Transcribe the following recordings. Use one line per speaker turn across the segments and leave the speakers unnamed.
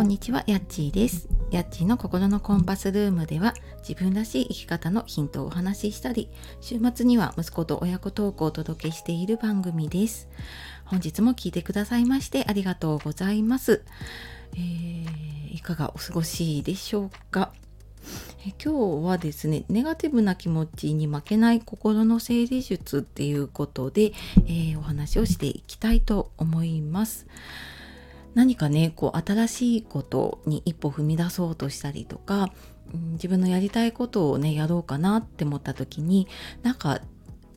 こんにちは、やっちーです。やっちーの心のコンパスルームでは自分らしい生き方のヒントをお話ししたり、週末には息子と親子トークをお届けしている番組です。本日も聞いてくださいましてありがとうございます。えー、いかがお過ごしでしょうか？え今日はですねネガティブな気持ちに負けない心の整理術っていうことで、えー、お話をしていきたいと思います。何かねこう新しいことに一歩踏み出そうとしたりとか、自分のやりたいことをねやろうかなって思った時になんか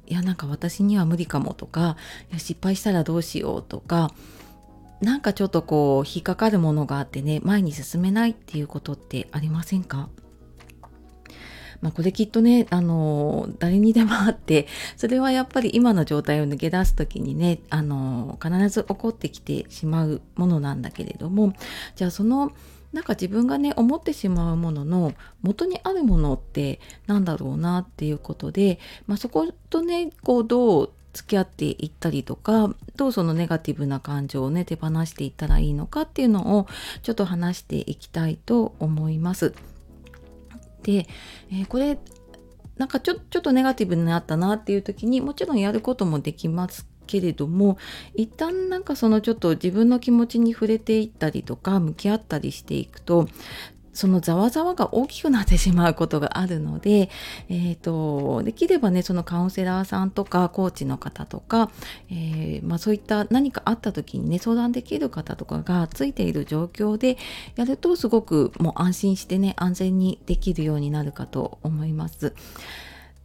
いやなんか私には無理かもとかいや失敗したらどうしようとかなんかちょっとこう引っかかるものがあってね前に進めないっていうことってありませんか？まあ、これきっとね、あの誰にでもあってそれはやっぱり今の状態を抜け出す時にね、あの必ず起こってきてしまうものなんだけれどもじゃあそのなんか自分がね思ってしまうものの元にあるものってなんだろうなっていうことで、まあ、そことねこうどう付き合っていったりとかどうそのネガティブな感情をね手放していったらいいのかっていうのをちょっと話していきたいと思います。で、えー、これなんかちょちょっとネガティブになったなっていう時にもちろんやることもできますけれども一旦なんかそのちょっと自分の気持ちに触れていったりとか向き合ったりしていくとそのざわざわが大きくなってしまうことがあるので、えーと、できればねそのカウンセラーさんとかコーチの方とか、えー、まあ、そういった何かあった時にね相談できる方とかがついている状況でやるとすごくもう安心してね安全にできるようになるかと思います。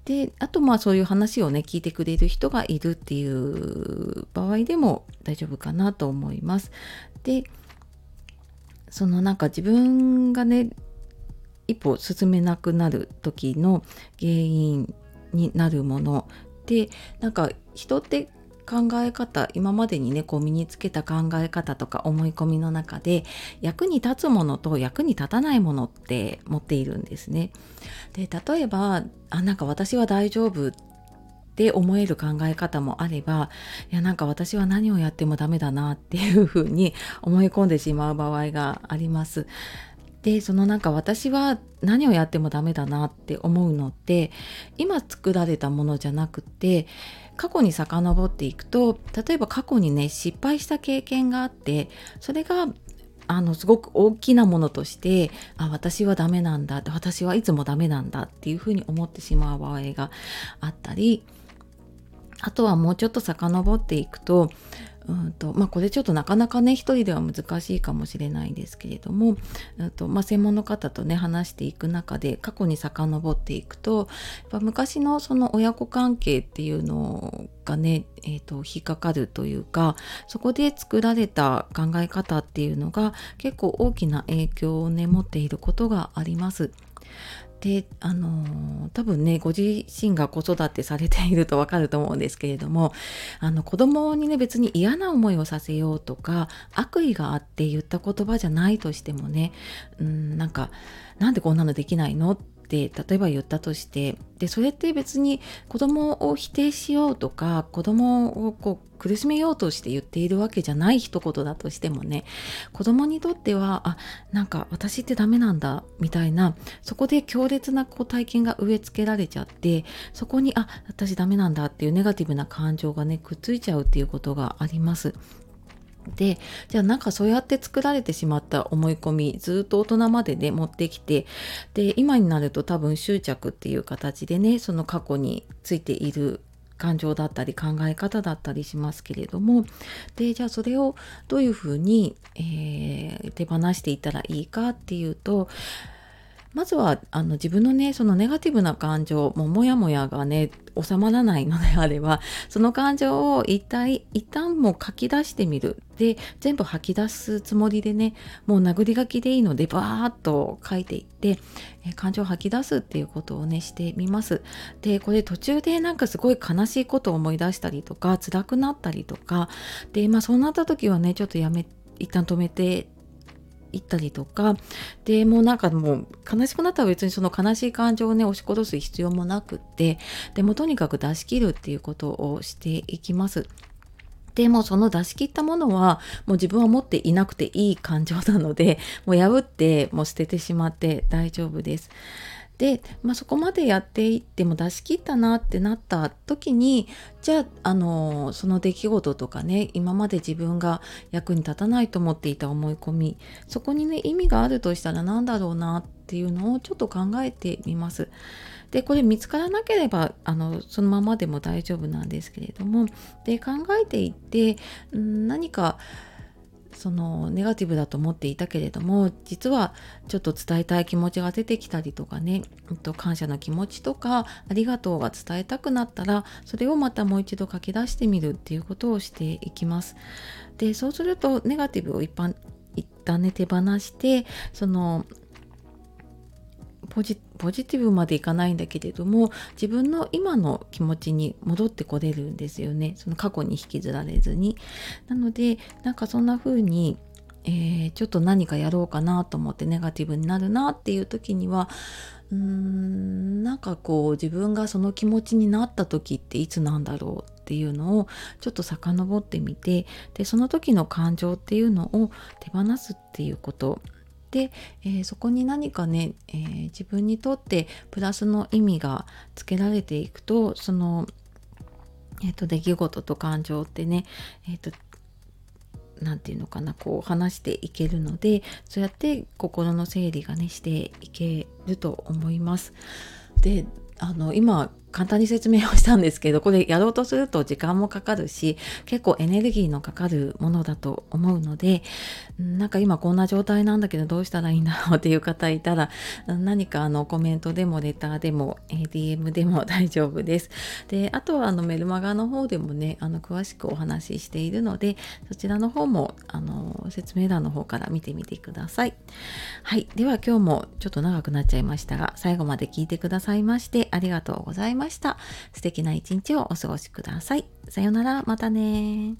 であとまあそういう話をね聞いてくれる人がいるっていう場合でも大丈夫かなと思います。でそのなんか自分がね一歩進めなくなる時の原因になるものでなんか人って考え方今までにねこう身につけた考え方とか思い込みの中で役に立つものと役に立たないものって持っているんですね。で例えばあなんか私は大丈夫って思える考え方もあればいやなんか私は何をやってもダメだなっていうふうに思い込んでしまう場合があります。でそのなんか私は何をやってもダメだなって思うのって今作られたものじゃなくて過去に遡っていくと例えば過去にね失敗した経験があってそれがあのすごく大きなものとしてあ私はダメなんだ私はいつもダメなんだっていうふうに思ってしまう場合があったりあとはもうちょっと遡っていくとうんとまあ、これちょっとなかなかね一人では難しいかもしれないですけれども、うんとまあ、専門の方とね話していく中で過去に遡っていくとやっぱ昔のその親子関係っていうのがね、えーと、引っかかるというかそこで作られた考え方っていうのが結構大きな影響をね持っていることがあります。であの多分ねご自身が子育てされているとわかると思うんですけれどもあの子供にね別に嫌な思いをさせようとか悪意があって言った言葉じゃないとしてもねうんなんかなんでこんなのできないのって例えば言ったとしてでそれって別に子供を否定しようとか子供をこう苦しめようとして言っているわけじゃない一言だとしてもね子供にとってはあなんか私ってダメなんだみたいなそこで強烈なこう体験が植え付けられちゃってそこにあ私ダメなんだっていうネガティブな感情がねくっついちゃうっていうことがあります。でじゃあなんかそうやって作られてしまった思い込みずっと大人までね持ってきてで今になると多分執着っていう形でねその過去についている感情だったり考え方だったりしますけれどもでじゃあそれをどういうふうに、えー、手放していったらいいかっていうとまずはあの自分のねそのネガティブな感情もモヤモヤがね収まらないのであればその感情を一体一旦もう書き出してみる。で全部吐き出すつもりでねもう殴り書きでいいのでバーッと書いていってえ感情を吐き出すっていうことをねしてみます。でこれ途中でなんかすごい悲しいことを思い出したりとか辛くなったりとかでまあそうなった時はねちょっとやめ一旦止めて行ったりとかでもうなんかもう悲しくなったら別にその悲しい感情をね押し殺す必要もなくってでもとにかく出し切るっていうことをしていきます。でもその出し切ったものはもう自分は持っていなくていい感情なのでもう破ってもう捨ててしまって大丈夫です。で、まあ、そこまでやっていっても出し切ったなってなった時にじゃあ、あのその出来事とかね今まで自分が役に立たないと思っていた思い込みそこにね意味があるとしたら何だろうなっていうのをちょっと考えてみます。でこれ見つからなければあのそのままでも大丈夫なんですけれどもで考えていって何かそのネガティブだと思っていたけれども実はちょっと伝えたい気持ちが出てきたりとかね、えっと、感謝の気持ちとかありがとうが伝えたくなったらそれをまたもう一度書き出してみるっていうことをしていきます。でそうするとネガティブを一般一旦ね手放してそのポジティブまでいかないんだけれども自分の今の気持ちに戻ってこれるんですよね。その過去に引きずられずに。なのでなんかそんな風にえー、ちょっと何かやろうかなと思ってネガティブになるなっていう時にはうーんなんかこう自分がその気持ちになった時っていつなんだろうっていうのをちょっと遡ってみてでその時の感情っていうのを手放すっていうこと。で、えー、そこに何かね、えー、自分にとってプラスの意味がつけられていくとその、えーと、出来事と感情ってね、えーと何て言うのかなこう話していけるのでそうやって心の整理がねしていけると思います。であの今簡単に説明をしたんですけどこれやろうとすると時間もかかるし結構エネルギーのかかるものだと思うのでなんか今こんな状態なんだけどどうしたらいいんだろうっていう方いたら何かあのコメントでもレターでも DM でも大丈夫です。であとはあのメルマガの方でもねあの詳しくお話ししているのでそちらの方もあの説明欄の方から見てみてください。はいでは今日もちょっと長くなっちゃいましたが最後まで聞いてくださいましてありがとうございました。ました。素敵な一日をお過ごしください。さようなら、またね